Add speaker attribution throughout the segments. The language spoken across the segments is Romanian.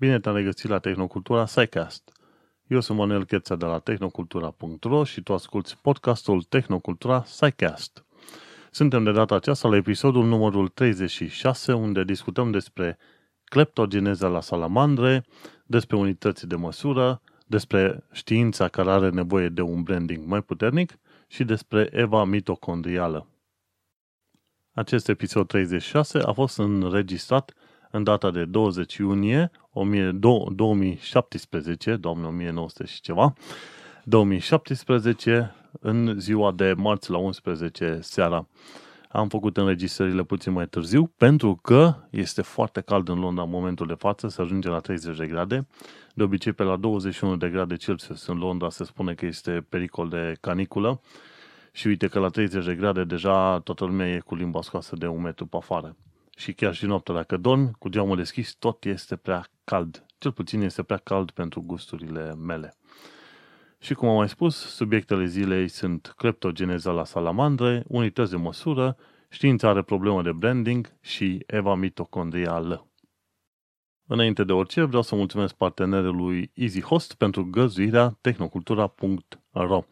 Speaker 1: Bine te-am regăsit la Tehnocultura SciCast. Eu sunt Manuel Cheța de la tehnocultura.ro și tu asculti podcastul Tehnocultura SciCast. Suntem de data aceasta la episodul numărul 36, unde discutăm despre cleptogeneza la salamandre, despre unități de măsură, despre știința care are nevoie de un branding mai puternic și despre eva mitocondrială. Acest episod 36 a fost înregistrat în data de 20 iunie 2017, doamne 1900 și ceva, 2017, în ziua de marți la 11 seara. Am făcut înregistrările puțin mai târziu pentru că este foarte cald în Londra în momentul de față, se ajunge la 30 de grade. De obicei pe la 21 de grade Celsius în Londra se spune că este pericol de caniculă și uite că la 30 de grade deja toată lumea e cu limba scoasă de un metru pe afară. Și chiar și noaptea, dacă dormi cu geamul deschis, tot este prea cald. Cel puțin este prea cald pentru gusturile mele. Și cum am mai spus, subiectele zilei sunt cleptogeneza la salamandre, unități de măsură, știința are problemă de branding și eva mitocondrială. Înainte de orice, vreau să mulțumesc partenerului EasyHost pentru găzduirea tehnocultura.ro.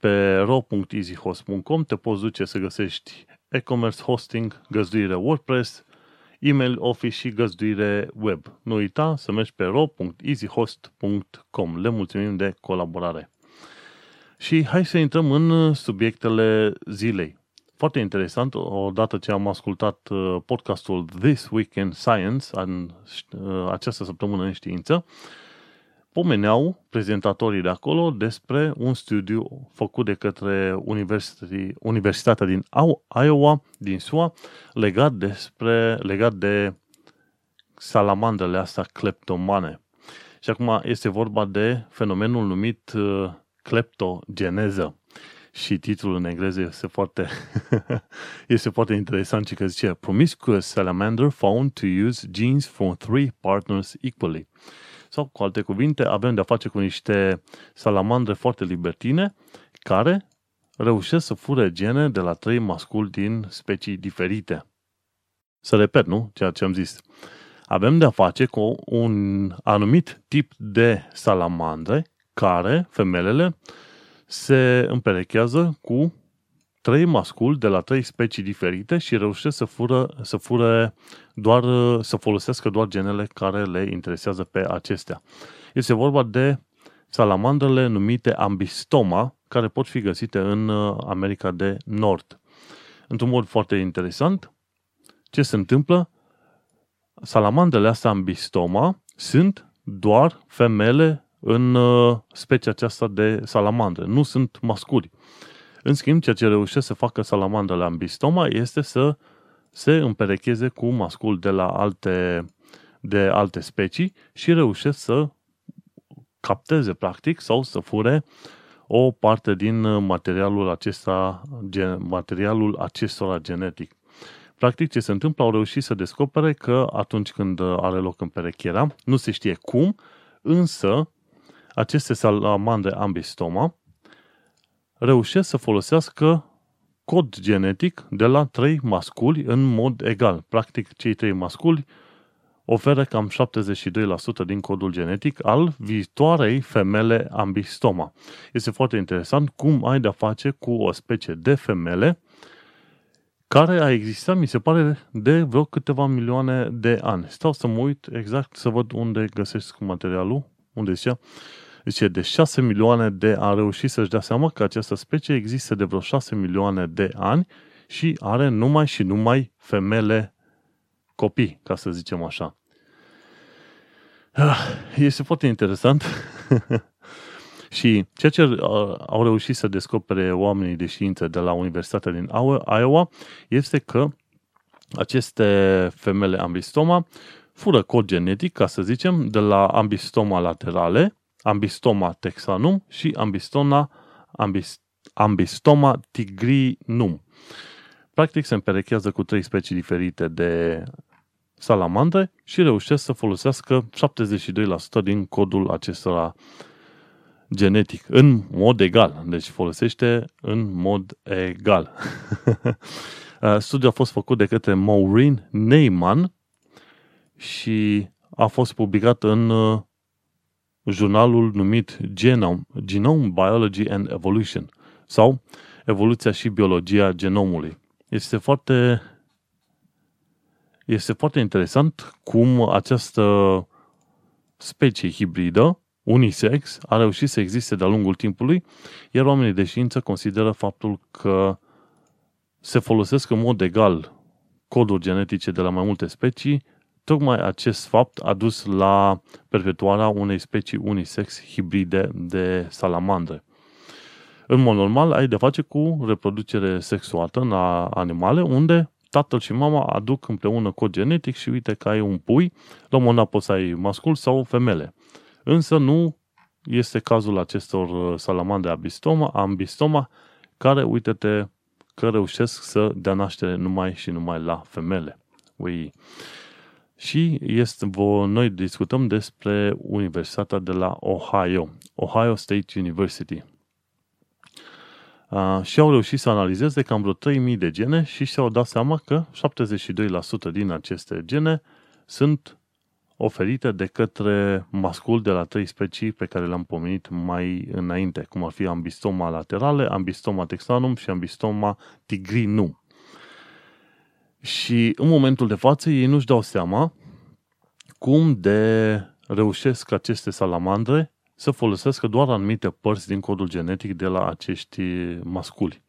Speaker 1: Pe ro.easyhost.com te poți duce să găsești e-commerce hosting, găzduire WordPress, email office și găzduire web. Nu uita să mergi pe ro.easyhost.com. Le mulțumim de colaborare. Și hai să intrăm în subiectele zilei. Foarte interesant, odată ce am ascultat uh, podcastul This Week in Science, în uh, această săptămână în știință, pomeneau prezentatorii de acolo despre un studiu făcut de către Universitatea din Iowa, din SUA, legat, despre, legat de salamandrele astea cleptomane. Și acum este vorba de fenomenul numit uh, cleptogeneză. Și titlul în engleză este foarte, este foarte interesant și că zice Promiscuous salamander found to use genes from three partners equally. Sau, cu alte cuvinte, avem de-a face cu niște salamandre foarte libertine care reușesc să fure gene de la trei masculi din specii diferite. Să repet, nu? Ceea ce am zis. Avem de-a face cu un anumit tip de salamandre care, femelele, se împerechează cu trei masculi de la trei specii diferite și reușesc să, fură, să fure doar, să folosească doar genele care le interesează pe acestea. Este vorba de salamandrele numite ambistoma, care pot fi găsite în uh, America de Nord. Într-un mod foarte interesant, ce se întâmplă? Salamandrele astea ambistoma sunt doar femele în uh, specia aceasta de salamandre, nu sunt masculi. În schimb, ceea ce reușesc să facă salamandrele ambistoma este să se împerecheze cu mascul de la alte, de alte specii și reușesc să capteze, practic, sau să fure o parte din materialul acesta, materialul acestora genetic. Practic, ce se întâmplă, au reușit să descopere că atunci când are loc împerecherea, nu se știe cum, însă aceste salamandre ambistoma reușesc să folosească cod genetic de la trei masculi în mod egal. Practic, cei trei masculi oferă cam 72% din codul genetic al viitoarei femele ambistoma. Este foarte interesant cum ai de-a face cu o specie de femele care a existat, mi se pare, de vreo câteva milioane de ani. Stau să mă uit exact să văd unde găsesc materialul, unde zicea deci de 6 milioane de a reușit să-și dea seama că această specie există de vreo 6 milioane de ani și are numai și numai femele copii, ca să zicem așa. Ah, este foarte interesant și ceea ce au reușit să descopere oamenii de știință de la Universitatea din Iowa este că aceste femele ambistoma fură cod genetic, ca să zicem, de la ambistoma laterale Ambistoma texanum și Ambistoma, ambist, Ambistoma tigrinum. Practic se împerechează cu trei specii diferite de salamandre și reușesc să folosească 72% din codul acestora genetic, în mod egal. Deci folosește în mod egal. Studiul a fost făcut de către Maureen Neyman și a fost publicat în uh, jurnalul numit Genome, Genome Biology and Evolution sau Evoluția și biologia genomului. Este foarte este foarte interesant cum această specie hibridă, unisex, a reușit să existe de-a lungul timpului, iar oamenii de știință consideră faptul că se folosesc în mod egal coduri genetice de la mai multe specii, tocmai acest fapt a dus la perpetuarea unei specii unisex hibride de salamandre. În mod normal, ai de face cu reproducere sexuată în animale, unde tatăl și mama aduc împreună cod genetic și uite că ai un pui, la un moment dat poți să ai mascul sau femele. Însă nu este cazul acestor uh, salamandre abistoma, ambistoma, care, uite-te, că reușesc să dea naștere numai și numai la femele. Ui. Și este, noi discutăm despre Universitatea de la Ohio, Ohio State University. Uh, și au reușit să analizeze cam vreo 3000 de gene și și-au dat seama că 72% din aceste gene sunt oferite de către mascul de la trei specii pe care le-am pomenit mai înainte, cum ar fi ambistoma laterale, ambistoma texanum și ambistoma tigrinum. Și în momentul de față ei nu-și dau seama cum de reușesc aceste salamandre să folosească doar anumite părți din codul genetic de la acești masculi.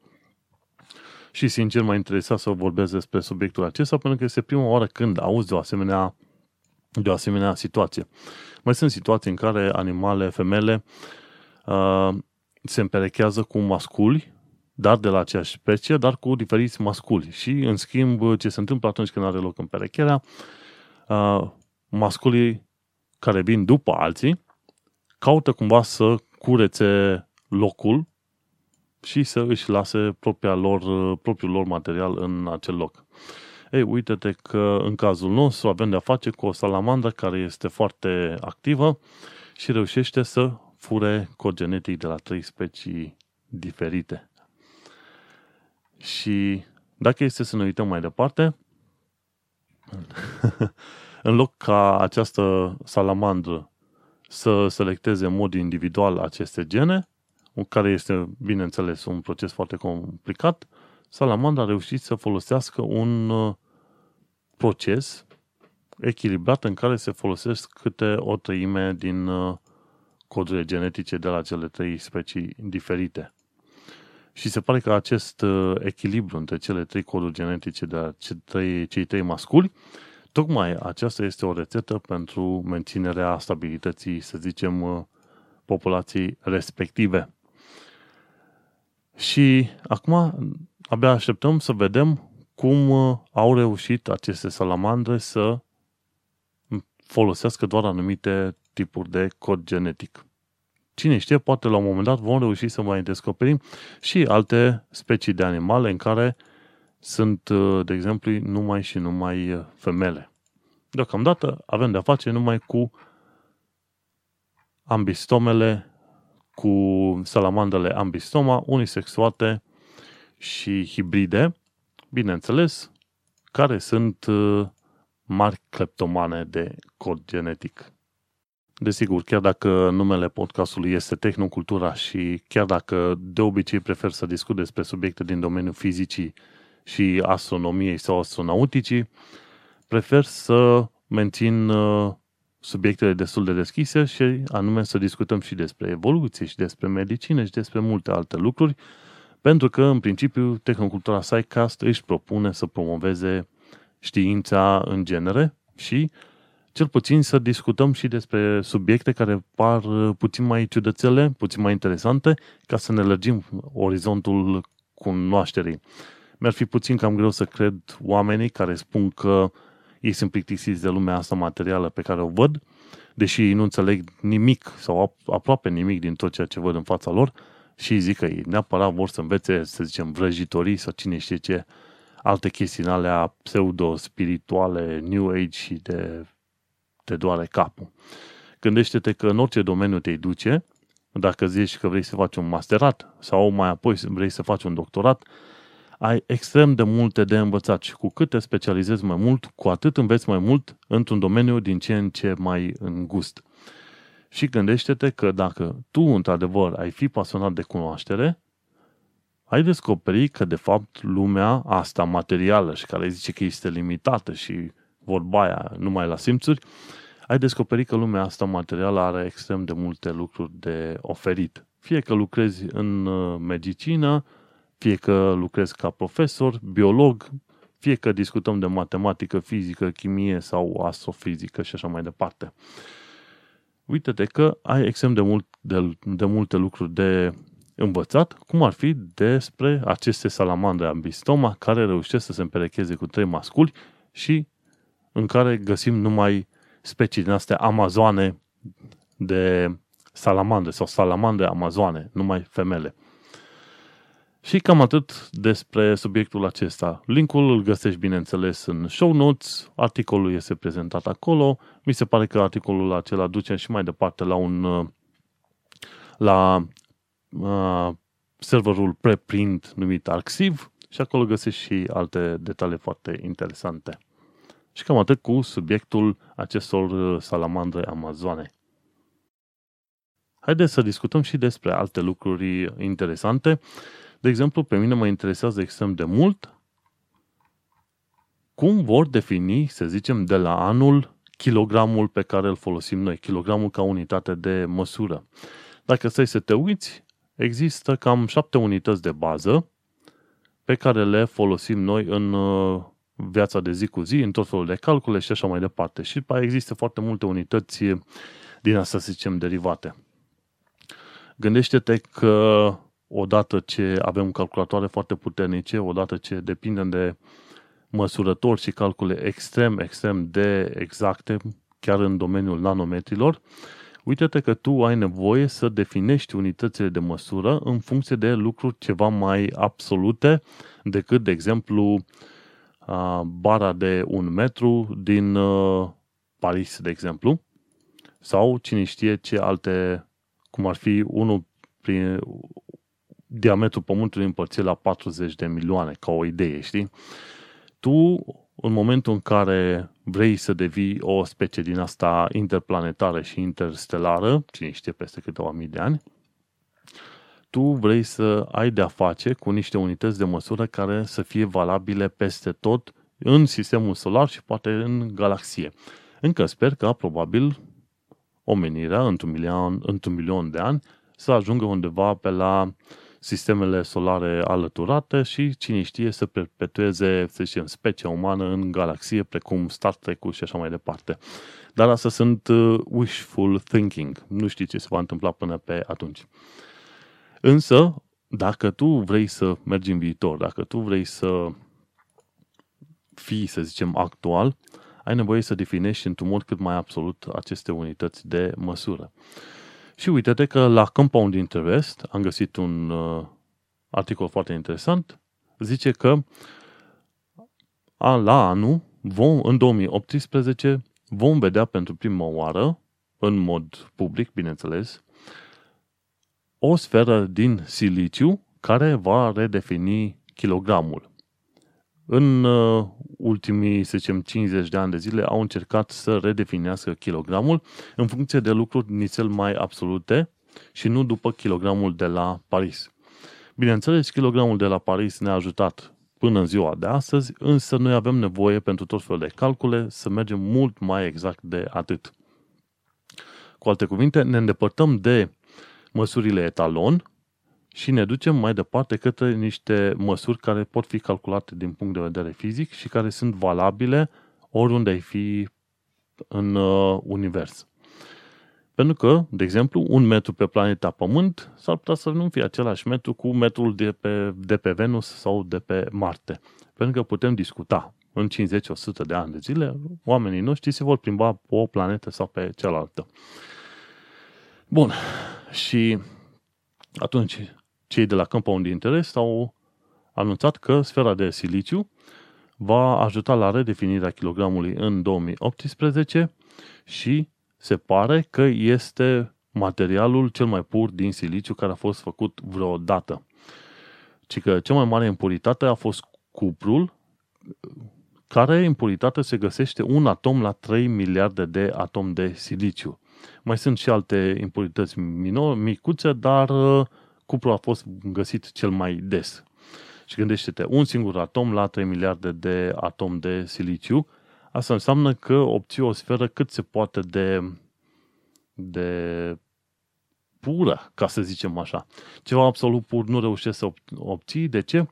Speaker 1: Și sincer m-a interesat să vorbesc despre subiectul acesta pentru că este prima oară când auzi de o asemenea, de o asemenea situație. Mai sunt situații în care animale, femele, uh, se împerechează cu masculi, dar de la aceeași specie, dar cu diferiți masculi. Și, în schimb, ce se întâmplă atunci când are loc împerecherea, uh, masculii care vin după alții caută cumva să curețe locul și să își lase propria lor, propriul lor material în acel loc. Ei, uite-te că în cazul nostru avem de-a face cu o salamandră care este foarte activă și reușește să fure cod genetic de la trei specii diferite. Și dacă este să ne uităm mai departe, în loc ca această salamandră să selecteze în mod individual aceste gene, care este, bineînțeles, un proces foarte complicat, Salamandra a reușit să folosească un uh, proces echilibrat în care se folosesc câte o treime din uh, codurile genetice de la cele trei specii diferite. Și se pare că acest uh, echilibru între cele trei coduri genetice de la cei trei, cei trei masculi Tocmai aceasta este o rețetă pentru menținerea stabilității, să zicem, uh, populației respective. Și acum abia așteptăm să vedem cum uh, au reușit aceste salamandre să folosească doar anumite tipuri de cod genetic. Cine știe, poate la un moment dat vom reuși să mai descoperim și alte specii de animale în care sunt, uh, de exemplu, numai și numai uh, femele. Deocamdată avem de-a face numai cu ambistomele, cu salamandele ambistoma, unisexuate și hibride, bineînțeles, care sunt uh, mari cleptomane de cod genetic. Desigur, chiar dacă numele podcastului este Tehnocultura și chiar dacă de obicei prefer să discut despre subiecte din domeniul fizicii și astronomiei sau astronauticii, prefer să mențin uh, subiectele destul de deschise și anume să discutăm și despre evoluție și despre medicină și despre multe alte lucruri, pentru că, în principiu, Tehnocultura SciCast își propune să promoveze știința în genere și cel puțin să discutăm și despre subiecte care par puțin mai ciudățele, puțin mai interesante, ca să ne lărgim orizontul cunoașterii. Mi-ar fi puțin cam greu să cred oamenii care spun că ei sunt plictisiți de lumea asta materială pe care o văd, deși ei nu înțeleg nimic sau aproape nimic din tot ceea ce văd în fața lor și zic că ei neapărat vor să învețe, să zicem, vrăjitorii sau cine știe ce alte chestii în alea pseudo-spirituale, New Age și de te doare capul. Gândește-te că în orice domeniu te duce, dacă zici că vrei să faci un masterat sau mai apoi vrei să faci un doctorat, ai extrem de multe de învățat și cu cât te specializezi mai mult, cu atât înveți mai mult într-un domeniu din ce în ce mai îngust. Și gândește-te că dacă tu, într-adevăr, ai fi pasionat de cunoaștere, ai descoperi că, de fapt, lumea asta materială și care zice că este limitată și vorba aia numai la simțuri, ai descoperit că lumea asta materială are extrem de multe lucruri de oferit. Fie că lucrezi în uh, medicină, fie că lucrezi ca profesor, biolog, fie că discutăm de matematică, fizică, chimie sau astrofizică și așa mai departe. Uite-te că ai extrem de, mult, de, de multe lucruri de învățat, cum ar fi despre aceste salamandre ambistoma care reușesc să se împerecheze cu trei masculi și în care găsim numai specii din astea amazoane de salamandre sau salamandre amazoane, numai femele. Și cam atât despre subiectul acesta. Linkul îl găsești, bineînțeles, în show notes, articolul este prezentat acolo. Mi se pare că articolul acela duce și mai departe la un la uh, serverul preprint numit Arxiv și acolo găsești și alte detalii foarte interesante. Și cam atât cu subiectul acestor uh, salamandre amazoane. Haideți să discutăm și despre alte lucruri interesante. De exemplu, pe mine mă interesează extrem de mult cum vor defini, să zicem, de la anul kilogramul pe care îl folosim noi, kilogramul ca unitate de măsură. Dacă stai să te uiți, există cam șapte unități de bază pe care le folosim noi în uh, viața de zi cu zi, în tot felul de calcule și așa mai departe. Și există foarte multe unități din asta, să zicem, derivate. Gândește-te că odată ce avem calculatoare foarte puternice, odată ce depindem de măsurători și calcule extrem, extrem de exacte, chiar în domeniul nanometrilor, uite-te că tu ai nevoie să definești unitățile de măsură în funcție de lucruri ceva mai absolute decât, de exemplu, bara de un metru din Paris, de exemplu, sau cine știe ce alte, cum ar fi unul prin diametrul Pământului împărțit la 40 de milioane, ca o idee, știi? Tu, în momentul în care vrei să devii o specie din asta interplanetară și interstelară, cine știe peste câteva mii de ani, tu vrei să ai de-a face cu niște unități de măsură care să fie valabile peste tot în sistemul solar și poate în galaxie. Încă sper că probabil omenirea într-un milion, într-un milion de ani să ajungă undeva pe la sistemele solare alăturate și cine știe să perpetueze, să zicem, specia umană în galaxie precum Star Trek-ul și așa mai departe. Dar asta sunt uh, wishful thinking. Nu știi ce se va întâmpla până pe atunci. Însă, dacă tu vrei să mergi în viitor, dacă tu vrei să fii, să zicem, actual, ai nevoie să definești într-un mod cât mai absolut aceste unități de măsură. Și uite-te că la Compound Interest am găsit un uh, articol foarte interesant. Zice că a, la anul, vom, în 2018, vom vedea pentru prima oară, în mod public, bineînțeles, o sferă din siliciu care va redefini kilogramul. În uh, ultimii, să zicem, 50 de ani de zile au încercat să redefinească kilogramul în funcție de lucruri nițel mai absolute și nu după kilogramul de la Paris. Bineînțeles, kilogramul de la Paris ne-a ajutat până în ziua de astăzi, însă noi avem nevoie pentru tot felul de calcule să mergem mult mai exact de atât. Cu alte cuvinte, ne îndepărtăm de măsurile etalon și ne ducem mai departe către niște măsuri care pot fi calculate din punct de vedere fizic și care sunt valabile oriunde ai fi în uh, univers. Pentru că, de exemplu, un metru pe planeta Pământ s-ar putea să nu fie același metru cu metrul de pe, de pe Venus sau de pe Marte. Pentru că putem discuta. În 50-100 de ani de zile, oamenii noștri se vor plimba pe o planetă sau pe cealaltă. Bun. Și atunci, cei de la Compound Interest au anunțat că sfera de siliciu va ajuta la redefinirea kilogramului în 2018 și se pare că este materialul cel mai pur din siliciu care a fost făcut vreodată. ci că cea mai mare impuritate a fost cuprul, care impuritate se găsește un atom la 3 miliarde de atom de siliciu. Mai sunt și alte impurități minor, micuțe, dar uh, cuprul a fost găsit cel mai des. Și gândește-te, un singur atom la 3 miliarde de atom de siliciu, asta înseamnă că obții o sferă cât se poate de, de pură, ca să zicem așa. Ceva absolut pur nu reușești să obții. De ce?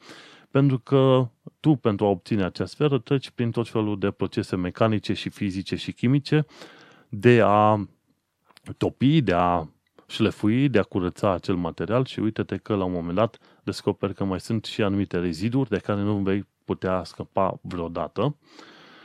Speaker 1: Pentru că tu, pentru a obține acea sferă, treci prin tot felul de procese mecanice și fizice și chimice de a topi, de a șlefui, de a curăța acel material și uite-te că la un moment dat descoperi că mai sunt și anumite reziduri de care nu vei putea scăpa vreodată.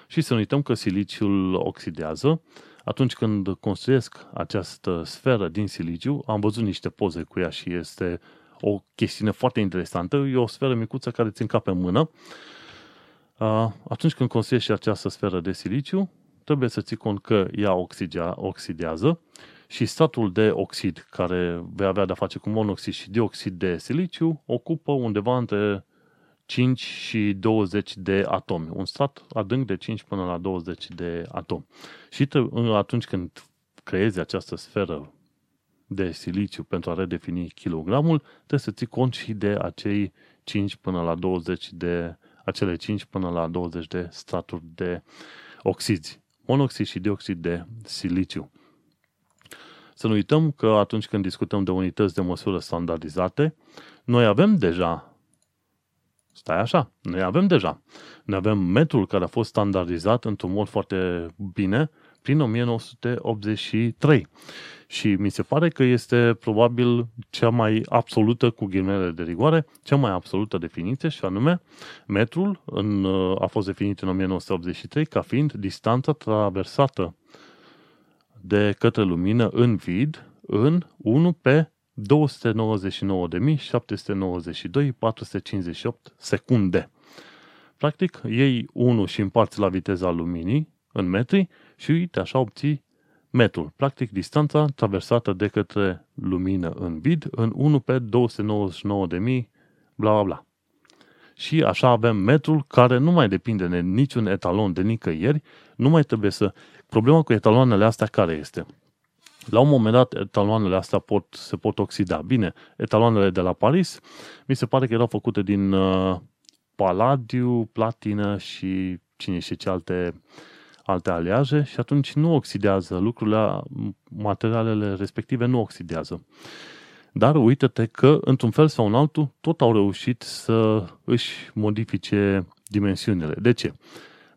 Speaker 1: Și să nu uităm că siliciul oxidează. Atunci când construiesc această sferă din siliciu, am văzut niște poze cu ea și este o chestiune foarte interesantă. E o sferă micuță care ți încape în mână. Atunci când construiești această sferă de siliciu, trebuie să ții cont că ea oxidează și statul de oxid, care vei avea de-a face cu monoxid și dioxid de siliciu, ocupă undeva între 5 și 20 de atomi. Un stat adânc de 5 până la 20 de atomi. Și atunci când creezi această sferă de siliciu pentru a redefini kilogramul, trebuie să ții cont și de acei 5 până la 20 de acele 5 până la 20 de straturi de oxizi, monoxid și dioxid de siliciu. Să nu uităm că atunci când discutăm de unități de măsură standardizate, noi avem deja, stai așa, noi avem deja, noi avem metrul care a fost standardizat într-un mod foarte bine prin 1983. Și mi se pare că este probabil cea mai absolută, cu ghimele de rigoare, cea mai absolută definiție și anume metrul în, a fost definit în 1983 ca fiind distanța traversată de către lumină în vid în 1 pe 299.792.458 secunde. Practic, iei 1 și împarți la viteza luminii în metri și uite, așa obții metrul. Practic, distanța traversată de către lumină în vid în 1 pe 299.000 bla bla bla. Și așa avem metrul care nu mai depinde de niciun etalon de nicăieri, nu mai trebuie să Problema cu etaloanele astea care este? La un moment dat, etaloanele astea pot, se pot oxida. Bine, etaloanele de la Paris, mi se pare că erau făcute din uh, paladiu, platină și cine știe ce alte, alte aliaje și atunci nu oxidează lucrurile, materialele respective nu oxidează. Dar uite-te că, într-un fel sau în altul, tot au reușit să își modifice dimensiunile. De ce?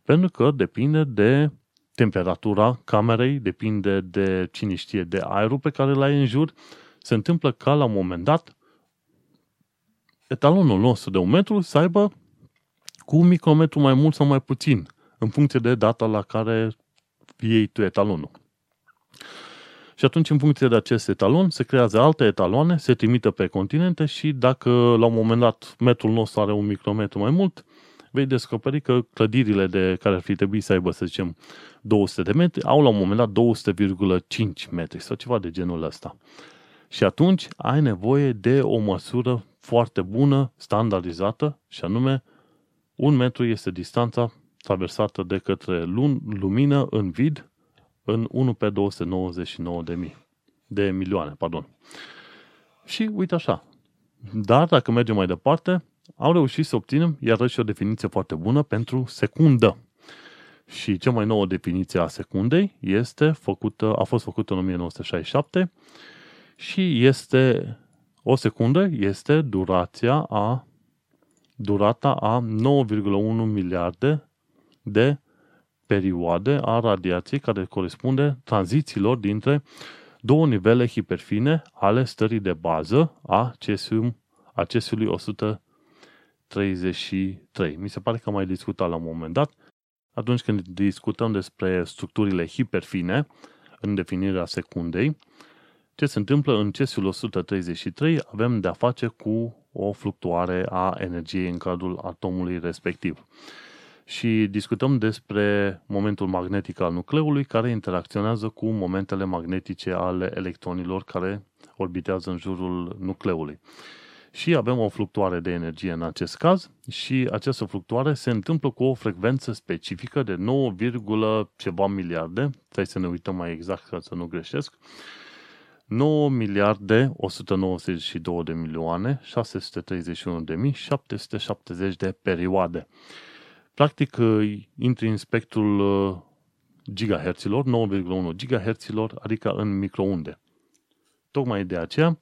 Speaker 1: Pentru că depinde de temperatura camerei, depinde de cine știe, de aerul pe care l-ai în jur. Se întâmplă ca la un moment dat etalonul nostru de un metru să aibă cu un micrometru mai mult sau mai puțin, în funcție de data la care iei tu etalonul. Și atunci, în funcție de acest etalon, se creează alte etaloane, se trimită pe continente și dacă la un moment dat metrul nostru are un micrometru mai mult, vei descoperi că clădirile de care ar fi trebuit să aibă, să zicem, 200 de metri, au la un moment dat 200,5 metri sau ceva de genul ăsta. Și atunci ai nevoie de o măsură foarte bună, standardizată, și anume un metru este distanța traversată de către lumină în vid în 1 pe 299 de mii. De milioane, pardon. Și uite așa. Dar dacă mergem mai departe, au reușit să obținem iarăși o definiție foarte bună pentru secundă. Și cea mai nouă definiție a secundei este făcută, a fost făcută în 1967 și este o secundă este durația a durata a 9,1 miliarde de perioade a radiației care corespunde tranzițiilor dintre două nivele hiperfine ale stării de bază a cesium, a cesiului 133. Mi se pare că am mai discutat la un moment dat atunci când discutăm despre structurile hiperfine în definirea secundei, ce se întâmplă în CESiul 133 avem de-a face cu o fluctuare a energiei în cadrul atomului respectiv. Și discutăm despre momentul magnetic al nucleului care interacționează cu momentele magnetice ale electronilor care orbitează în jurul nucleului. Și avem o fluctuare de energie în acest caz și această fluctuare se întâmplă cu o frecvență specifică de 9, ceva miliarde, trebuie să ne uităm mai exact ca să nu greșesc, 9 miliarde 192 de milioane 631 de mii 770 de perioade. Practic, intri în spectrul uh, gigaherților, 9,1 gigaherților, adică în microunde. Tocmai de aceea,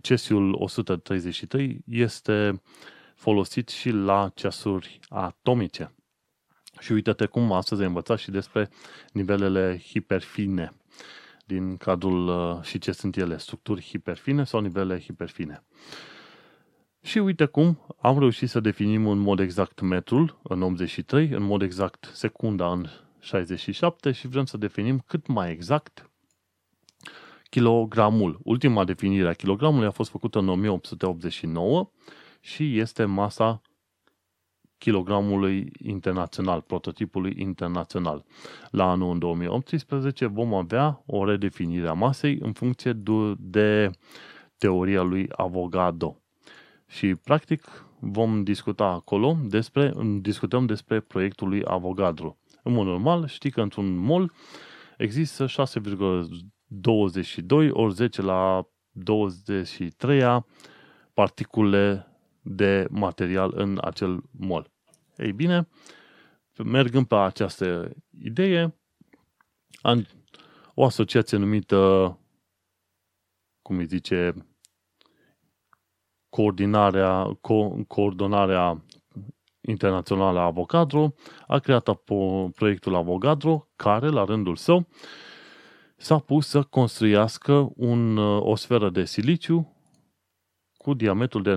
Speaker 1: cesiul 133 este folosit și la ceasuri atomice. Și uite-te cum astăzi ai învățat și despre nivelele hiperfine din cadrul uh, și ce sunt ele, structuri hiperfine sau nivele hiperfine. Și uite cum am reușit să definim în mod exact metrul în 83, în mod exact secunda în 67 și vrem să definim cât mai exact kilogramul. Ultima definire a kilogramului a fost făcută în 1889 și este masa kilogramului internațional, prototipului internațional. La anul 2018 vom avea o redefinire a masei în funcție de teoria lui Avogadro. Și practic vom discuta acolo despre, discutăm despre proiectul lui Avogadro. În mod normal, știi că într-un mol există 6,22 ori 10 la 23 particule de material în acel mol. Ei bine, mergând pe această idee, o asociație numită, cum îi zice, coordonarea, co- coordonarea internațională a Avogadro a creat proiectul Avogadro, care, la rândul său, s-a pus să construiască un, o sferă de siliciu cu diametrul de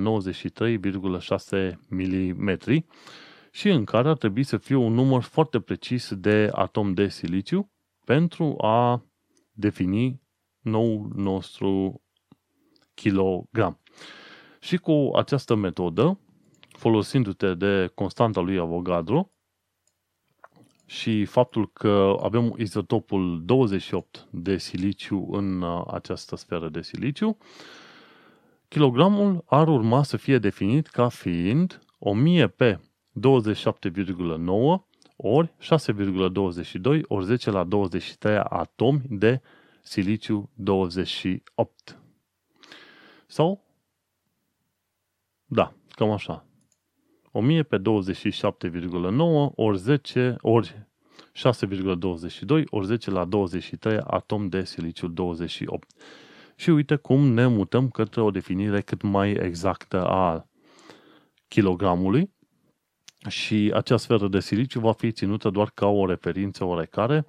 Speaker 1: 93,6 mm și în care ar trebui să fie un număr foarte precis de atom de siliciu pentru a defini nou nostru kilogram. Și cu această metodă, folosindu-te de constanta lui Avogadro și faptul că avem izotopul 28 de siliciu în uh, această sferă de siliciu, kilogramul ar urma să fie definit ca fiind 1000 pe 27,9 ori 6,22 ori 10 la 23 atomi de siliciu 28. Sau? Da, cam așa. 1000 pe 27,9 ori 10 ori 6,22 ori 10 la 23 atom de siliciu 28. Și uite cum ne mutăm către o definire cât mai exactă a kilogramului și acea sferă de siliciu va fi ținută doar ca o referință oarecare,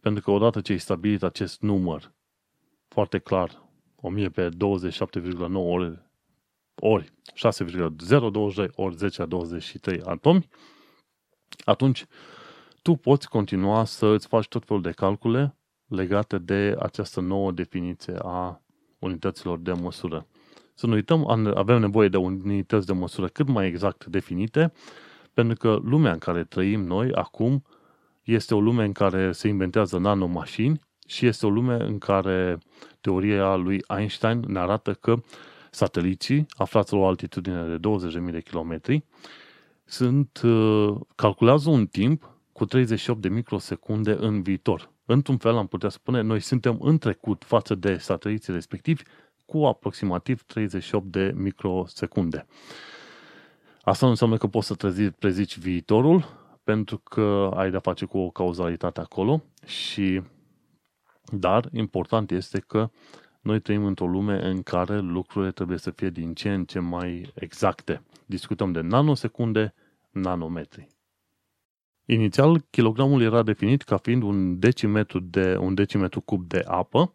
Speaker 1: pentru că odată ce ai stabilit acest număr foarte clar, 1000 pe 27,9 ori, ori 6,022 ori 10 la 23 atomi, atunci tu poți continua să îți faci tot felul de calcule legate de această nouă definiție a unităților de măsură. Să nu uităm, avem nevoie de unități de măsură cât mai exact definite, pentru că lumea în care trăim noi acum este o lume în care se inventează nanomașini și este o lume în care teoria lui Einstein ne arată că sateliții, aflați la o altitudine de 20.000 de kilometri, sunt, uh, calculează un timp cu 38 de microsecunde în viitor. Într-un fel am putea spune, noi suntem în trecut față de sateliții respectivi cu aproximativ 38 de microsecunde. Asta nu înseamnă că poți să trezi, prezici viitorul, pentru că ai de-a face cu o cauzalitate acolo și dar important este că noi trăim într-o lume în care lucrurile trebuie să fie din ce în ce mai exacte. Discutăm de nanosecunde, nanometri. Inițial, kilogramul era definit ca fiind un decimetru, de, un decimetru cub de apă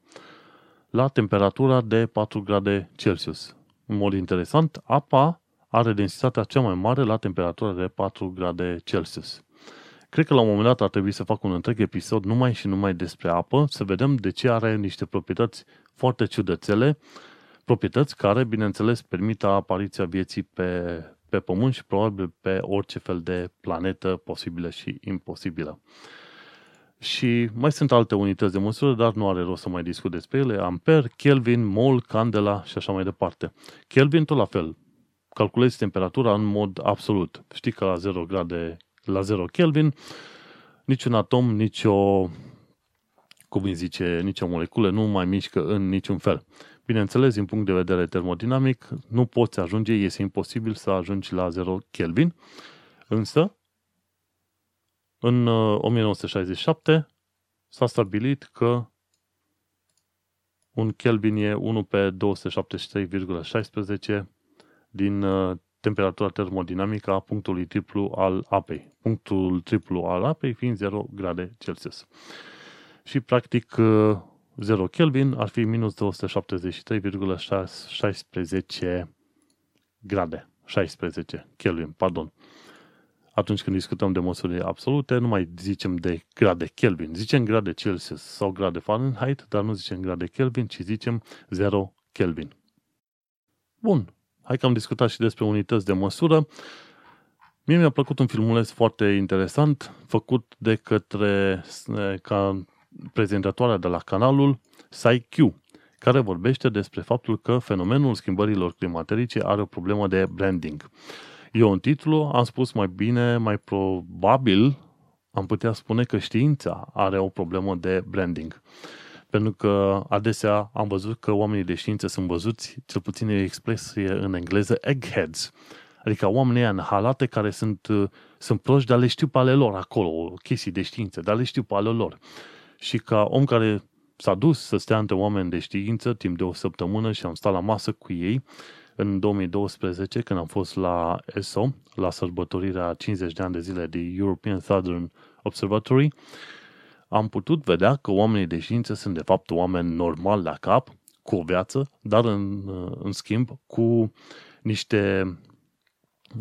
Speaker 1: la temperatura de 4 grade Celsius. În mod interesant, apa are densitatea cea mai mare la temperatura de 4 grade Celsius. Cred că la un moment dat ar trebui să fac un întreg episod numai și numai despre apă, să vedem de ce are niște proprietăți foarte ciudățele, proprietăți care, bineînțeles, permit apariția vieții pe, pe Pământ și probabil pe orice fel de planetă posibilă și imposibilă. Și mai sunt alte unități de măsură, dar nu are rost să mai discut despre ele. Amper, Kelvin, mol, candela și așa mai departe. Kelvin tot la fel. Calculezi temperatura în mod absolut. Știi că la 0 grade, la 0 Kelvin, niciun atom, nicio, cum îi zice, nicio moleculă nu mai mișcă în niciun fel. Bineînțeles, din punct de vedere termodinamic, nu poți ajunge, este imposibil să ajungi la 0 Kelvin, însă în 1967 uh, s-a stabilit că un Kelvin e 1 pe 273,16 din uh, temperatura termodinamică a punctului triplu al apei. Punctul triplu al apei fiind 0 grade Celsius. Și practic 0 uh, Kelvin ar fi minus 273,16 grade. 16 Kelvin, pardon atunci când discutăm de măsuri absolute, nu mai zicem de grade Kelvin. Zicem grade Celsius sau grade Fahrenheit, dar nu zicem grade Kelvin, ci zicem 0 Kelvin. Bun, hai că am discutat și despre unități de măsură. Mie mi-a plăcut un filmuleț foarte interesant, făcut de către ca prezentatoarea de la canalul SciQ, care vorbește despre faptul că fenomenul schimbărilor climaterice are o problemă de branding. Eu în titlu am spus mai bine, mai probabil, am putea spune că știința are o problemă de branding. Pentru că adesea am văzut că oamenii de știință sunt văzuți, cel puțin e expresie în engleză, eggheads. Adică oamenii în halate care sunt, sunt proști, dar le știu pe ale lor acolo, chestii de știință, dar le știu pe ale lor. Și ca om care s-a dus să stea între oameni de știință timp de o săptămână și am stat la masă cu ei, în 2012, când am fost la ESO, la sărbătorirea 50 de ani de zile de European Southern Observatory, am putut vedea că oamenii de știință sunt de fapt oameni normali la cap, cu o viață, dar în, în schimb cu niște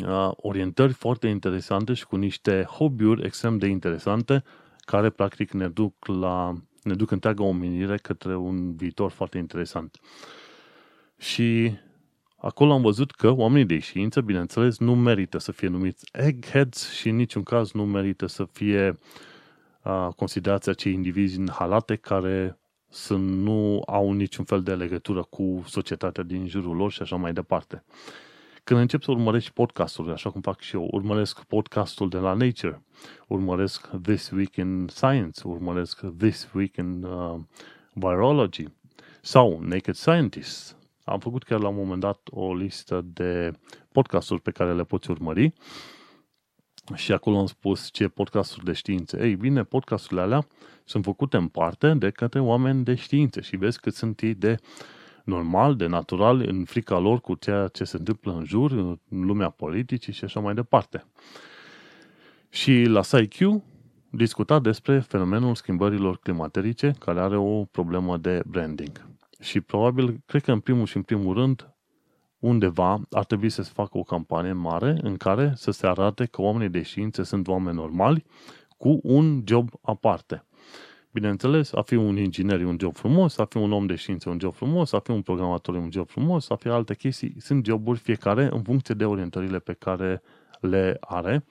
Speaker 1: uh, orientări foarte interesante și cu niște hobby-uri extrem de interesante care practic ne duc la ne duc întreaga omenire către un viitor foarte interesant. Și Acolo am văzut că oamenii de știință, bineînțeles, nu merită să fie numiți eggheads și în niciun caz nu merită să fie uh, considerați acei indivizi în halate care să nu au niciun fel de legătură cu societatea din jurul lor și așa mai departe. Când încep să urmărești podcasturi, așa cum fac și eu, urmăresc podcastul de la Nature, urmăresc This Week in Science, urmăresc This Week in uh, Virology sau Naked Scientists am făcut chiar la un moment dat o listă de podcasturi pe care le poți urmări și acolo am spus ce podcasturi de știință. Ei bine, podcasturile alea sunt făcute în parte de către oameni de știință și vezi cât sunt ei de normal, de natural, în frica lor cu ceea ce se întâmplă în jur, în lumea politicii și așa mai departe. Și la SciQ discuta despre fenomenul schimbărilor climaterice, care are o problemă de branding. Și probabil, cred că în primul și în primul rând, undeva ar trebui să se facă o campanie mare în care să se arate că oamenii de știință sunt oameni normali cu un job aparte. Bineînțeles, a fi un inginer e un job frumos, a fi un om de știință e un job frumos, a fi un programator e un job frumos, a fi alte chestii. Sunt joburi fiecare în funcție de orientările pe care le are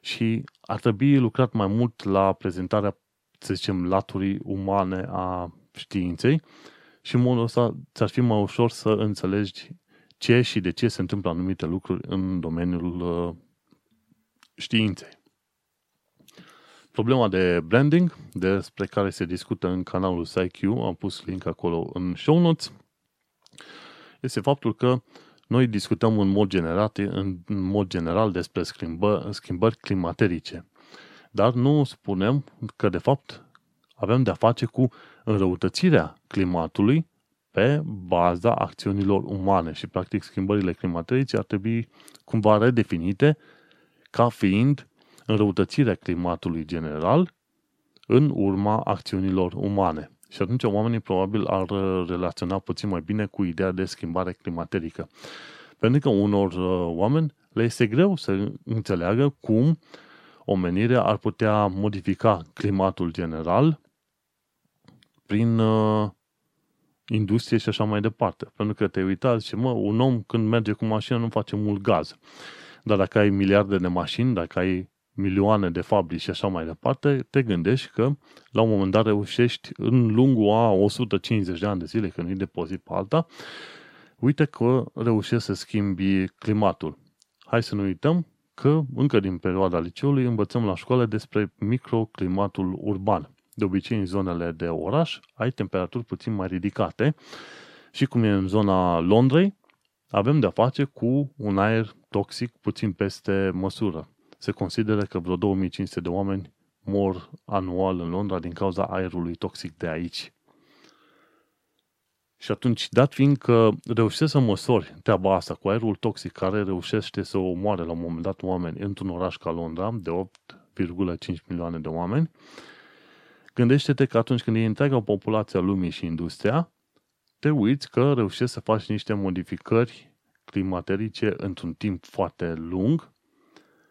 Speaker 1: și ar trebui lucrat mai mult la prezentarea, să zicem, laturii umane a științei și în modul ăsta ți-ar fi mai ușor să înțelegi ce și de ce se întâmplă anumite lucruri în domeniul uh, științei. Problema de branding, despre care se discută în canalul SciQ, am pus link acolo în show notes, este faptul că noi discutăm în mod, generat, în mod general despre schimbă, schimbări climaterice. Dar nu spunem că, de fapt, avem de-a face cu înrăutățirea climatului pe baza acțiunilor umane și, practic, schimbările climatice ar trebui cumva redefinite ca fiind înrăutățirea climatului general în urma acțiunilor umane. Și atunci oamenii probabil ar relaționa puțin mai bine cu ideea de schimbare climaterică. Pentru că unor uh, oameni le este greu să înțeleagă cum omenirea ar putea modifica climatul general prin uh, industrie și așa mai departe. Pentru că te uitați și, mă, un om când merge cu mașina nu face mult gaz. Dar dacă ai miliarde de mașini, dacă ai milioane de fabrici și așa mai departe, te gândești că la un moment dat reușești în lungul a 150 de ani de zile, că nu-i depozit pe alta, uite că reușești să schimbi climatul. Hai să nu uităm că încă din perioada liceului învățăm la școală despre microclimatul urban. De obicei, în zonele de oraș ai temperaturi puțin mai ridicate și cum e în zona Londrei, avem de-a face cu un aer toxic puțin peste măsură. Se consideră că vreo 2500 de oameni mor anual în Londra din cauza aerului toxic de aici. Și atunci, dat fiind că reușești să măsori treaba asta cu aerul toxic care reușește să omoare la un moment dat oameni într-un oraș ca Londra, de 8,5 milioane de oameni, gândește-te că atunci când e întreaga populație a lumii și industria, te uiți că reușești să faci niște modificări climaterice într-un timp foarte lung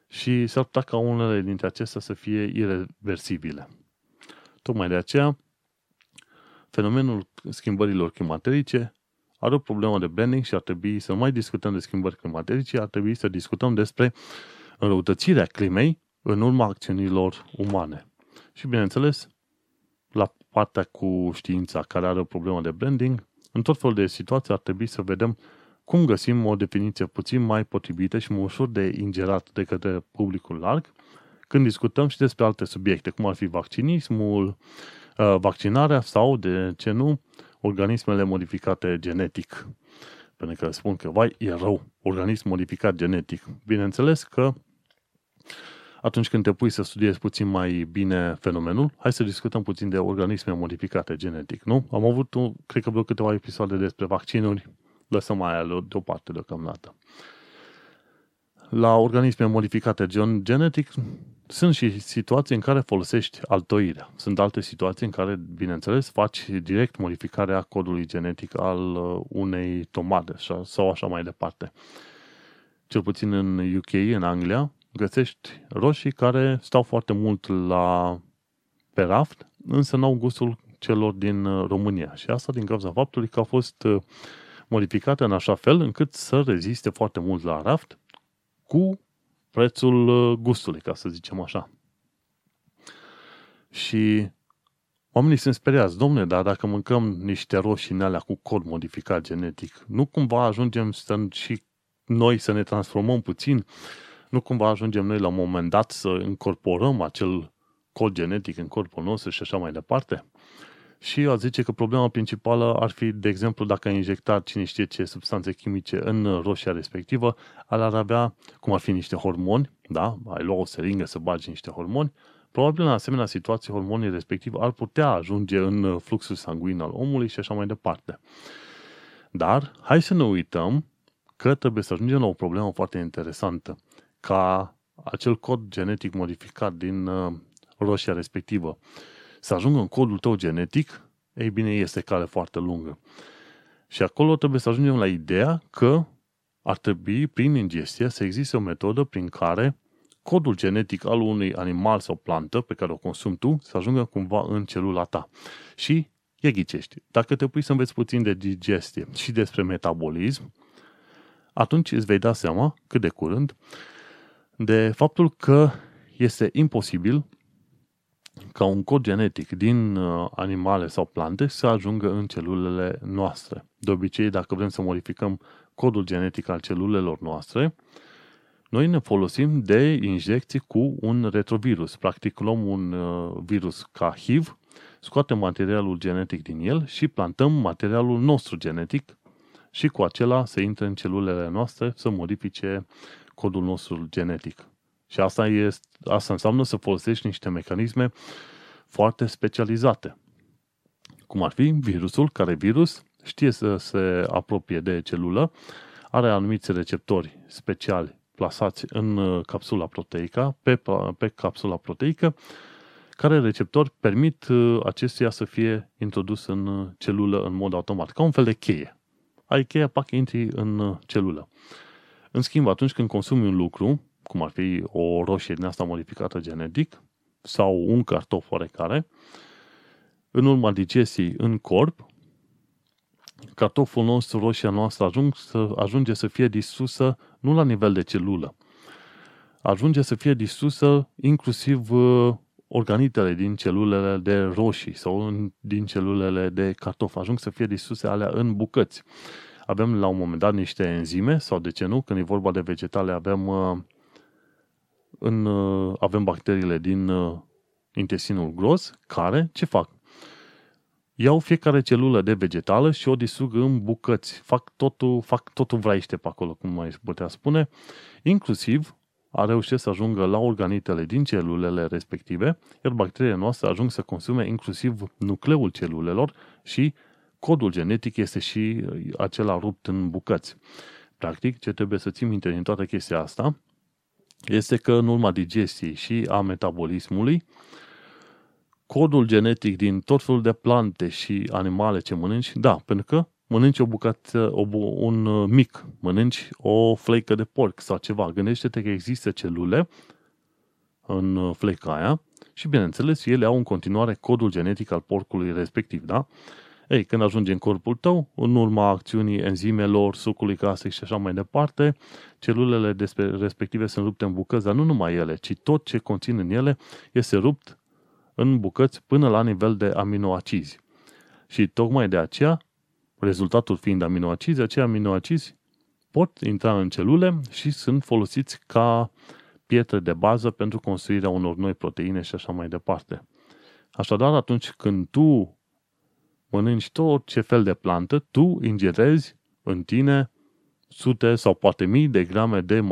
Speaker 1: și s-ar putea ca unele dintre acestea să fie irreversibile. Tocmai de aceea, fenomenul schimbărilor climaterice are o problemă de branding și ar trebui să mai discutăm de schimbări climatice, ar trebui să discutăm despre înrăutățirea climei în urma acțiunilor umane. Și bineînțeles, la partea cu știința care are o problemă de branding, în tot felul de situații ar trebui să vedem cum găsim o definiție puțin mai potrivită și mai ușor de ingerat de către publicul larg când discutăm și despre alte subiecte, cum ar fi vaccinismul, uh, vaccinarea sau, de ce nu, organismele modificate genetic. Pentru că spun că, vai, e rău, organism modificat genetic. Bineînțeles că atunci când te pui să studiezi puțin mai bine fenomenul, hai să discutăm puțin de organisme modificate genetic, nu? Am avut, cred că vreo câteva episoade despre vaccinuri, lăsăm aia deoparte deocamdată. La organisme modificate gen- genetic sunt și situații în care folosești altoirea. Sunt alte situații în care, bineînțeles, faci direct modificarea codului genetic al uh, unei tomate sau așa mai departe. Cel puțin în UK, în Anglia, găsești roșii care stau foarte mult la pe raft, însă n-au gustul celor din uh, România. Și asta din cauza faptului că au fost uh, modificate în așa fel încât să reziste foarte mult la raft cu prețul uh, gustului, ca să zicem așa. Și oamenii sunt speriați. Domne, dar dacă mâncăm niște roșii în alea cu cod modificat genetic, nu cumva ajungem să și noi să ne transformăm puțin nu cumva ajungem noi la un moment dat să incorporăm acel cod genetic în corpul nostru și așa mai departe? Și a zice că problema principală ar fi, de exemplu, dacă ai injectat cine știe ce substanțe chimice în roșia respectivă, ar avea, cum ar fi niște hormoni, da? Ai lua o seringă să bagi niște hormoni, probabil în asemenea situații hormonii respectiv ar putea ajunge în fluxul sanguin al omului și așa mai departe. Dar hai să ne uităm că trebuie să ajungem la o problemă foarte interesantă ca acel cod genetic modificat din uh, roșia respectivă să ajungă în codul tău genetic, ei bine, este cale foarte lungă. Și acolo trebuie să ajungem la ideea că ar trebui, prin ingestie, să existe o metodă prin care codul genetic al unui animal sau plantă pe care o consumi tu să ajungă cumva în celula ta. Și e ghicești. Dacă te pui să înveți puțin de digestie și despre metabolism, atunci îți vei da seama cât de curând de faptul că este imposibil ca un cod genetic din uh, animale sau plante să ajungă în celulele noastre. De obicei, dacă vrem să modificăm codul genetic al celulelor noastre, noi ne folosim de injecții cu un retrovirus. Practic, luăm un uh, virus ca HIV, scoatem materialul genetic din el și plantăm materialul nostru genetic și cu acela să intre în celulele noastre să modifice codul nostru genetic. Și asta, este, asta înseamnă să folosești niște mecanisme foarte specializate. Cum ar fi virusul, care virus știe să se apropie de celulă, are anumiți receptori speciali plasați în uh, capsula proteică, pe, pe capsula proteică, care receptori permit uh, acestuia să fie introdus în uh, celulă în mod automat, ca un fel de cheie. Ai cheia, pac, intri în celulă. În schimb, atunci când consumi un lucru, cum ar fi o roșie din asta modificată genetic, sau un cartof oarecare, în urma digestiei în corp, cartoful nostru, roșia noastră, ajung să, ajunge să fie distrusă nu la nivel de celulă. ajunge să fie distrusă inclusiv uh, organitele din celulele de roșii sau din celulele de cartof. Ajung să fie distruse alea în bucăți. Avem la un moment dat niște enzime sau de ce nu, când e vorba de vegetale avem, uh, în, uh, avem bacteriile din intestinul gros care ce fac? Iau fiecare celulă de vegetală și o distrug în bucăți. Fac totul, fac totul vraiște pe acolo, cum mai putea spune, inclusiv a reușit să ajungă la organitele din celulele respective, iar bacteriile noastre ajung să consume inclusiv nucleul celulelor și codul genetic este și acela rupt în bucăți. Practic, ce trebuie să țin minte din toată chestia asta este că în urma digestiei și a metabolismului, codul genetic din tot felul de plante și animale ce mănânci, da, pentru că mănânci o bucată, o, un uh, mic, mănânci o fleică de porc sau ceva. Gândește-te că există celule în uh, fleica aia și, bineînțeles, ele au în continuare codul genetic al porcului respectiv, da? Ei, când ajunge în corpul tău, în urma acțiunii enzimelor, sucului casic și așa mai departe, celulele respective sunt rupte în bucăți, dar nu numai ele, ci tot ce conțin în ele este rupt în bucăți până la nivel de aminoacizi. Și tocmai de aceea, rezultatul fiind aminoacizi, acei aminoacizi pot intra în celule și sunt folosiți ca pietre de bază pentru construirea unor noi proteine și așa mai departe. Așadar, atunci când tu mănânci tot ce fel de plantă, tu ingerezi în tine sute sau poate mii de grame de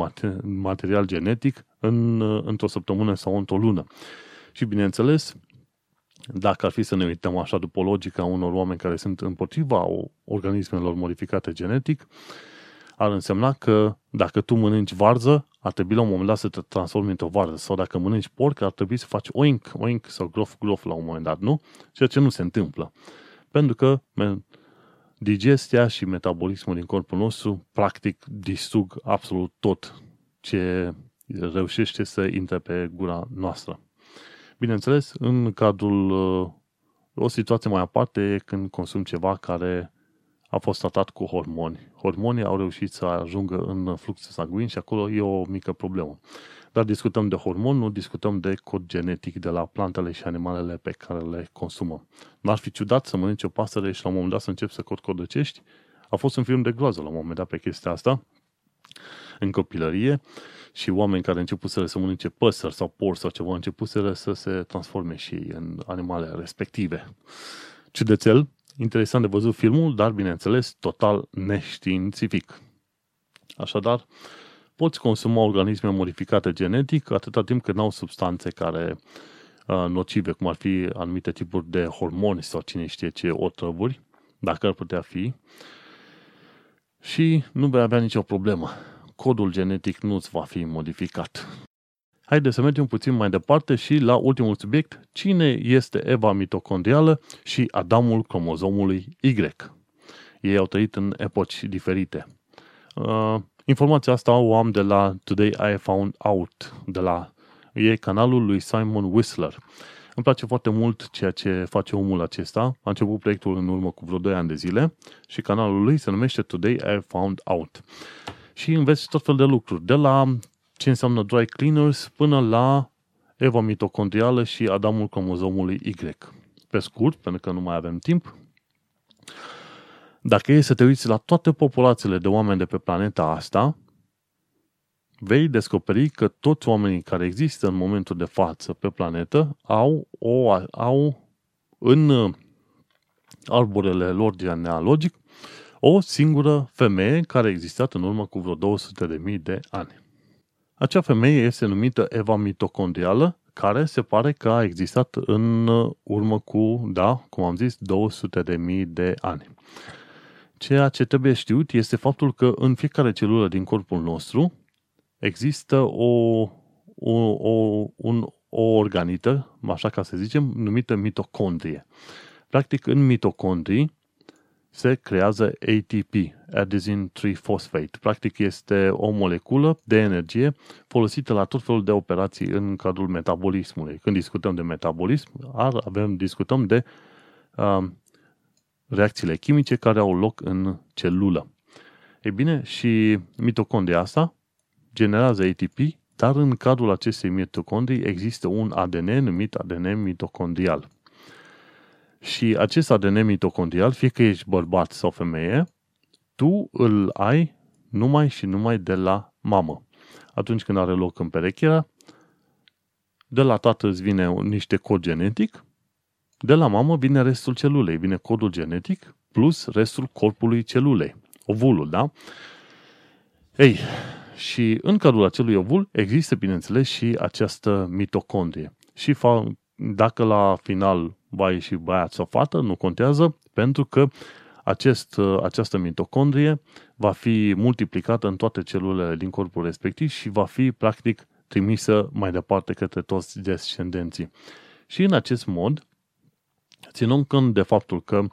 Speaker 1: material genetic în, într-o săptămână sau într-o lună. Și bineînțeles, dacă ar fi să ne uităm așa după logica unor oameni care sunt împotriva organismelor modificate genetic, ar însemna că dacă tu mănânci varză, ar trebui la un moment dat să te transformi într-o varză. Sau dacă mănânci porc, ar trebui să faci oink, oink sau grof, grof la un moment dat, nu? Ceea ce nu se întâmplă. Pentru că digestia și metabolismul din corpul nostru practic distrug absolut tot ce reușește să intre pe gura noastră. Bineînțeles, în cadrul uh, o situație mai aparte e când consum ceva care a fost tratat cu hormoni. Hormonii au reușit să ajungă în fluxul sanguin și acolo e o mică problemă. Dar discutăm de hormon, nu discutăm de cod genetic de la plantele și animalele pe care le consumăm. N-ar fi ciudat să mănânci o pasăre și la un moment dat să începi să codăcești? A fost un film de groază la un moment dat pe chestia asta, în copilărie, și oameni care începuseră să mănânce păsări sau porci sau ceva, începuseră să se transforme și ei în animale respective. Ciudățel, interesant de văzut filmul, dar bineînțeles total neștiințific. Așadar, poți consuma organisme modificate genetic atâta timp cât nu au substanțe care uh, nocive, cum ar fi anumite tipuri de hormoni sau cine știe ce otrăvuri, dacă ar putea fi, și nu vei avea nicio problemă codul genetic nu îți va fi modificat. Haideți să mergem puțin mai departe și la ultimul subiect, cine este Eva mitocondrială și Adamul cromozomului Y. Ei au trăit în epoci diferite. Uh, informația asta o am de la Today I Found Out, de la e canalul lui Simon Whistler. Îmi place foarte mult ceea ce face omul acesta. A început proiectul în urmă cu vreo 2 ani de zile și canalul lui se numește Today I Found Out și înveți tot fel de lucruri, de la ce înseamnă dry cleaners până la Eva mitocondrială și Adamul cromozomului Y. Pe scurt, pentru că nu mai avem timp, dacă e să te uiți la toate populațiile de oameni de pe planeta asta, vei descoperi că toți oamenii care există în momentul de față pe planetă au, o, au în arborele lor genealogic o singură femeie care a existat în urmă cu vreo 200.000 de ani. Acea femeie este numită Eva mitocondrială, care se pare că a existat în urmă cu, da, cum am zis, 200.000 de ani. Ceea ce trebuie știut este faptul că în fiecare celulă din corpul nostru există o, o, o, un, o organită, așa ca să zicem, numită mitocondrie. Practic, în mitocondrii se creează ATP, Adenosine Triphosphate. Practic este o moleculă de energie folosită la tot felul de operații în cadrul metabolismului. Când discutăm de metabolism, avem, discutăm de uh, reacțiile chimice care au loc în celulă. Ei bine, și mitocondria asta generează ATP Dar în cadrul acestei mitocondrii există un ADN numit ADN mitocondrial. Și acest ADN mitocondrial, fie că ești bărbat sau femeie, tu îl ai numai și numai de la mamă. Atunci când are loc în perecherea, de la tată îți vine niște cod genetic, de la mamă vine restul celulei, vine codul genetic plus restul corpului celulei, ovulul, da? Ei, și în cadrul acelui ovul există, bineînțeles, și această mitocondrie. Și fa- dacă la final va ieși băiat sau fată, nu contează, pentru că acest, această mitocondrie va fi multiplicată în toate celulele din corpul respectiv și va fi, practic, trimisă mai departe către toți descendenții. Și în acest mod, ținând cont de faptul că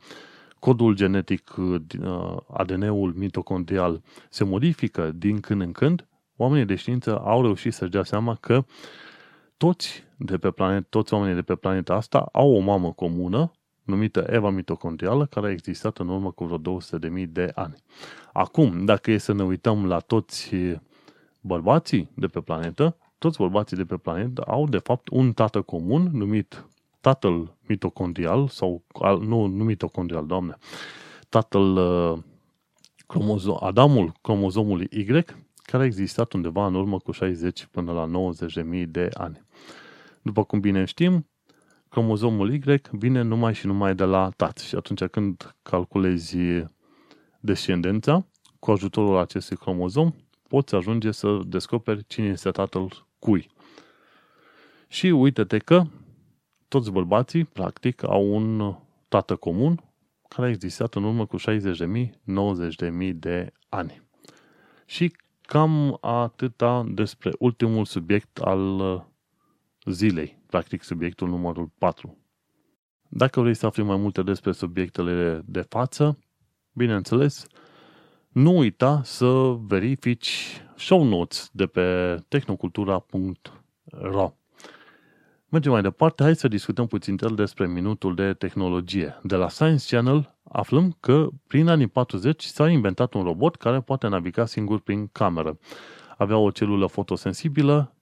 Speaker 1: codul genetic, uh, ADN-ul mitocondrial, se modifică din când în când, oamenii de știință au reușit să-și dea seama că toți, de pe planet, toți oamenii de pe planeta asta au o mamă comună, numită Eva mitocondrială, care a existat în urmă cu vreo 200.000 de ani. Acum, dacă e să ne uităm la toți bărbații de pe planetă, toți bărbații de pe planetă au, de fapt, un tată comun numit tatăl mitocondrial, sau nu, nu mitocondrial, doamne, tatăl uh, cromozom, Adamul cromozomului Y, care a existat undeva în urmă cu 60 până la 90.000 de ani. După cum bine știm, cromozomul Y vine numai și numai de la tați și atunci când calculezi descendența, cu ajutorul acestui cromozom, poți ajunge să descoperi cine este tatăl cui. Și uite-te că toți bărbații, practic, au un tată comun care a existat în urmă cu 60.000, 90.000 de ani. Și cam atâta despre ultimul subiect al uh, zilei, practic subiectul numărul 4. Dacă vrei să afli mai multe despre subiectele de față, bineînțeles, nu uita să verifici show notes de pe tehnocultura.ro Mergem mai departe, hai să discutăm puțin despre minutul de tehnologie. De la Science Channel aflăm că prin anii 40 s-a inventat un robot care poate naviga singur prin cameră. Avea o celulă fotosensibilă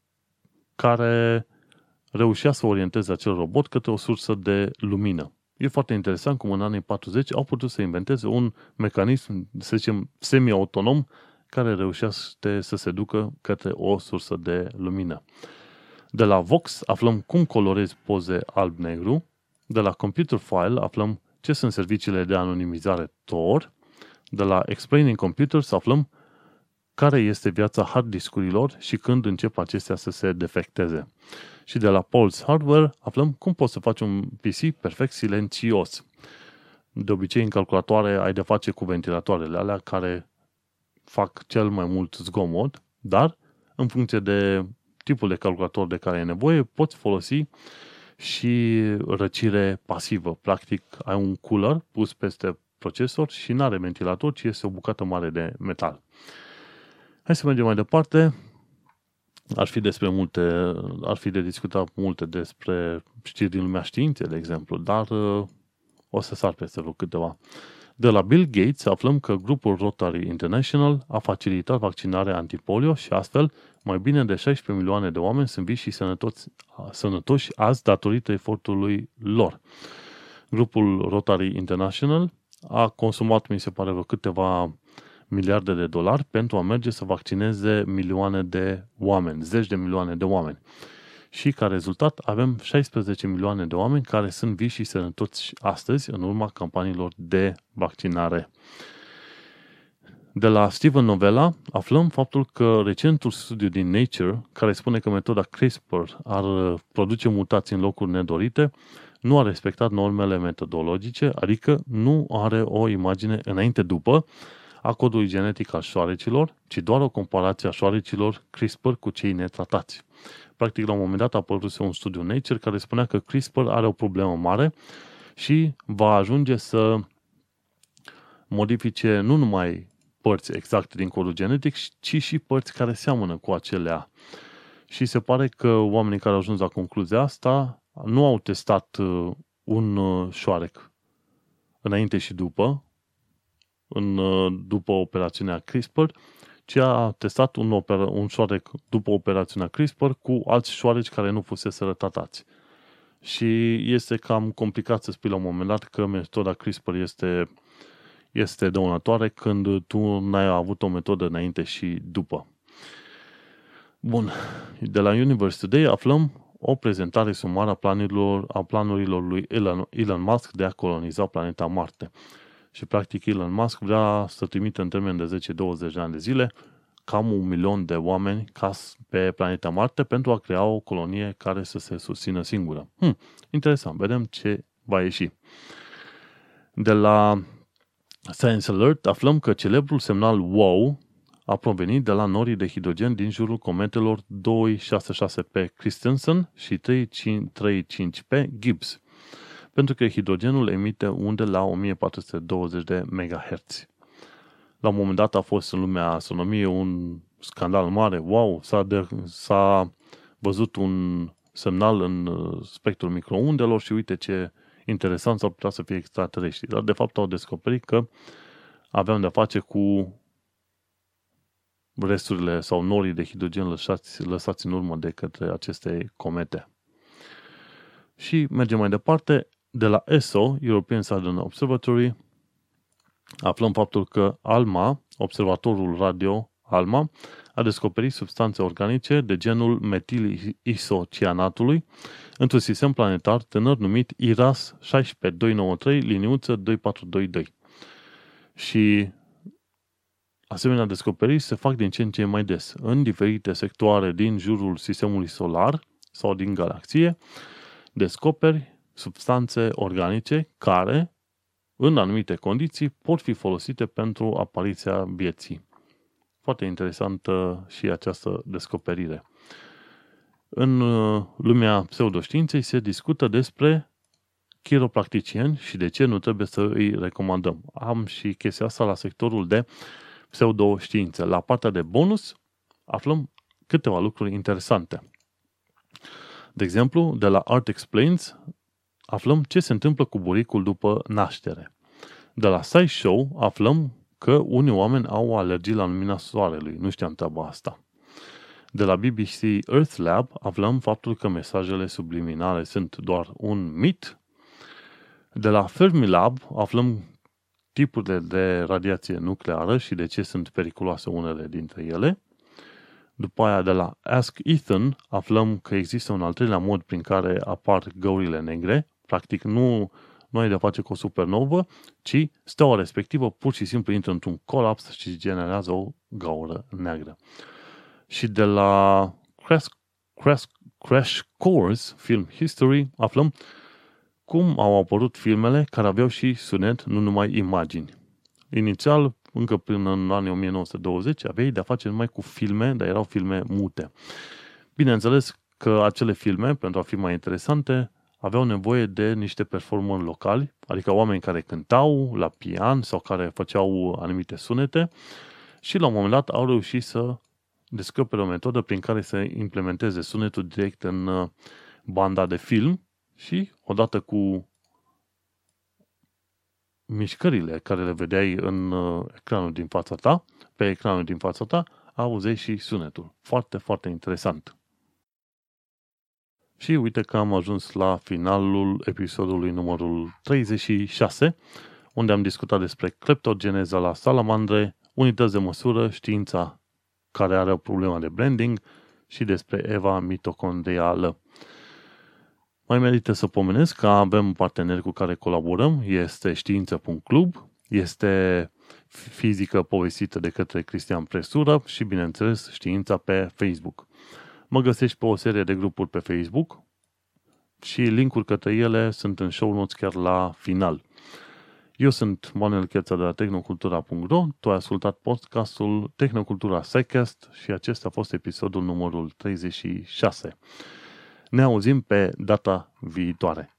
Speaker 1: care reușea să orienteze acel robot către o sursă de lumină. E foarte interesant cum în anii 40 au putut să inventeze un mecanism, să zicem, semi-autonom care reușește să se ducă către o sursă de lumină. De la Vox aflăm cum colorezi poze alb-negru, de la Computer File aflăm ce sunt serviciile de anonimizare Tor, de la Explaining Computers aflăm care este viața hard discurilor și când încep acestea să se defecteze. Și de la Pulse Hardware aflăm cum poți să faci un PC perfect silențios. De obicei, în calculatoare ai de face cu ventilatoarele alea care fac cel mai mult zgomot, dar în funcție de tipul de calculator de care ai nevoie, poți folosi și răcire pasivă. Practic, ai un cooler pus peste procesor și nu are ventilator, ci este o bucată mare de metal. Hai să mergem mai departe. Ar fi despre multe, ar fi de discutat multe despre știri din lumea științei, de exemplu, dar uh, o să sar peste vreo câteva. De la Bill Gates aflăm că grupul Rotary International a facilitat vaccinarea antipolio și astfel mai bine de 16 milioane de oameni sunt vii și sănătoși, sănătoși azi datorită efortului lor. Grupul Rotary International a consumat, mi se pare, vreo câteva miliarde de dolari pentru a merge să vaccineze milioane de oameni, zeci de milioane de oameni. Și ca rezultat avem 16 milioane de oameni care sunt vii și sănătoși astăzi în urma campaniilor de vaccinare. De la Steven Novella aflăm faptul că recentul studiu din Nature, care spune că metoda CRISPR ar produce mutații în locuri nedorite, nu a respectat normele metodologice, adică nu are o imagine înainte-după a codului genetic al șoarecilor, ci doar o comparație a șoarecilor CRISPR cu cei netratați. Practic, la un moment dat a apărut un studiu Nature care spunea că CRISPR are o problemă mare și va ajunge să modifice nu numai părți exacte din codul genetic, ci și părți care seamănă cu acelea. Și se pare că oamenii care au ajuns la concluzia asta nu au testat uh, un uh, șoarec înainte și după, în, uh, după operațiunea CRISPR, ci a testat un, oper- un șoarec după operațiunea CRISPR cu alți șoareci care nu fusese tratați. Și este cam complicat să spui la un moment dat că metoda CRISPR este, este dăunătoare când tu n-ai avut o metodă înainte și după. Bun, de la Universe Today aflăm o prezentare sumară a planurilor, a planurilor lui Elon, Elon Musk de a coloniza planeta Marte. Și practic Elon Musk vrea să trimită în termen de 10-20 de ani de zile cam un milion de oameni ca pe planeta Marte pentru a crea o colonie care să se susțină singură. Hm, interesant, vedem ce va ieși. De la Science Alert aflăm că celebrul semnal WOW a provenit de la norii de hidrogen din jurul cometelor 266P Christensen și 335P Gibbs, pentru că hidrogenul emite unde la 1420 de MHz. La un moment dat a fost în lumea astronomiei un scandal mare, wow, s-a, de, s-a văzut un semnal în uh, spectrul microundelor și uite ce interesant s-ar putea să fie extraterestri. Dar de fapt au descoperit că aveam de-a face cu resturile sau norii de hidrogen lăsați, lăsați în urmă de către aceste comete. Și mergem mai departe. De la ESO, European Southern Observatory, aflăm faptul că ALMA, observatorul radio ALMA, a descoperit substanțe organice de genul metil-isocianatului într-un sistem planetar tânăr numit IRAS 16293 liniuță 2422. Și Asemenea descoperiri se fac din ce în ce mai des în diferite sectoare din jurul sistemului solar sau din galaxie, descoperi substanțe organice care, în anumite condiții, pot fi folosite pentru apariția vieții. Foarte interesantă și această descoperire. În uh, lumea pseudoștiinței se discută despre chiropracticieni și de ce nu trebuie să îi recomandăm. Am și chestia asta la sectorul de pseudoștiințe. La partea de bonus aflăm câteva lucruri interesante. De exemplu, de la Art Explains aflăm ce se întâmplă cu buricul după naștere. De la SciShow aflăm că unii oameni au alergii la lumina soarelui. Nu știam treaba asta. De la BBC Earth Lab aflăm faptul că mesajele subliminale sunt doar un mit. De la Fermilab aflăm tipurile de radiație nucleară și de ce sunt periculoase unele dintre ele. După aia, de la Ask Ethan, aflăm că există un al treilea mod prin care apar găurile negre. Practic, nu, nu ai de face cu o supernovă, ci steaua respectivă pur și simplu intră într-un colaps și generează o gaură neagră. Și de la Crash, Crash, Crash Course Film History aflăm cum au apărut filmele care aveau și sunet, nu numai imagini. Inițial, încă până în anii 1920, aveai de-a face numai cu filme, dar erau filme mute. Bineînțeles că acele filme, pentru a fi mai interesante, aveau nevoie de niște performări locali, adică oameni care cântau la pian sau care făceau anumite sunete și la un moment dat au reușit să descopere o metodă prin care să implementeze sunetul direct în uh, banda de film și odată cu mișcările care le vedeai în uh, ecranul din fața ta, pe ecranul din fața ta, auzeai și sunetul. Foarte, foarte interesant. Și uite că am ajuns la finalul episodului numărul 36, unde am discutat despre cleptogeneza la salamandre, unități de măsură, știința care are o problemă de blending și despre Eva mitocondrială. Mai merită să pomenesc că avem parteneri cu care colaborăm, este știință.club, este fizică povestită de către Cristian Presură și, bineînțeles, știința pe Facebook. Mă găsești pe o serie de grupuri pe Facebook și linkuri către ele sunt în show notes chiar la final. Eu sunt Manuel Cheța de la tehnocultura.ro, tu ai ascultat podcastul Tehnocultura Psycast și acesta a fost episodul numărul 36. Ne auzim pe data viitoare.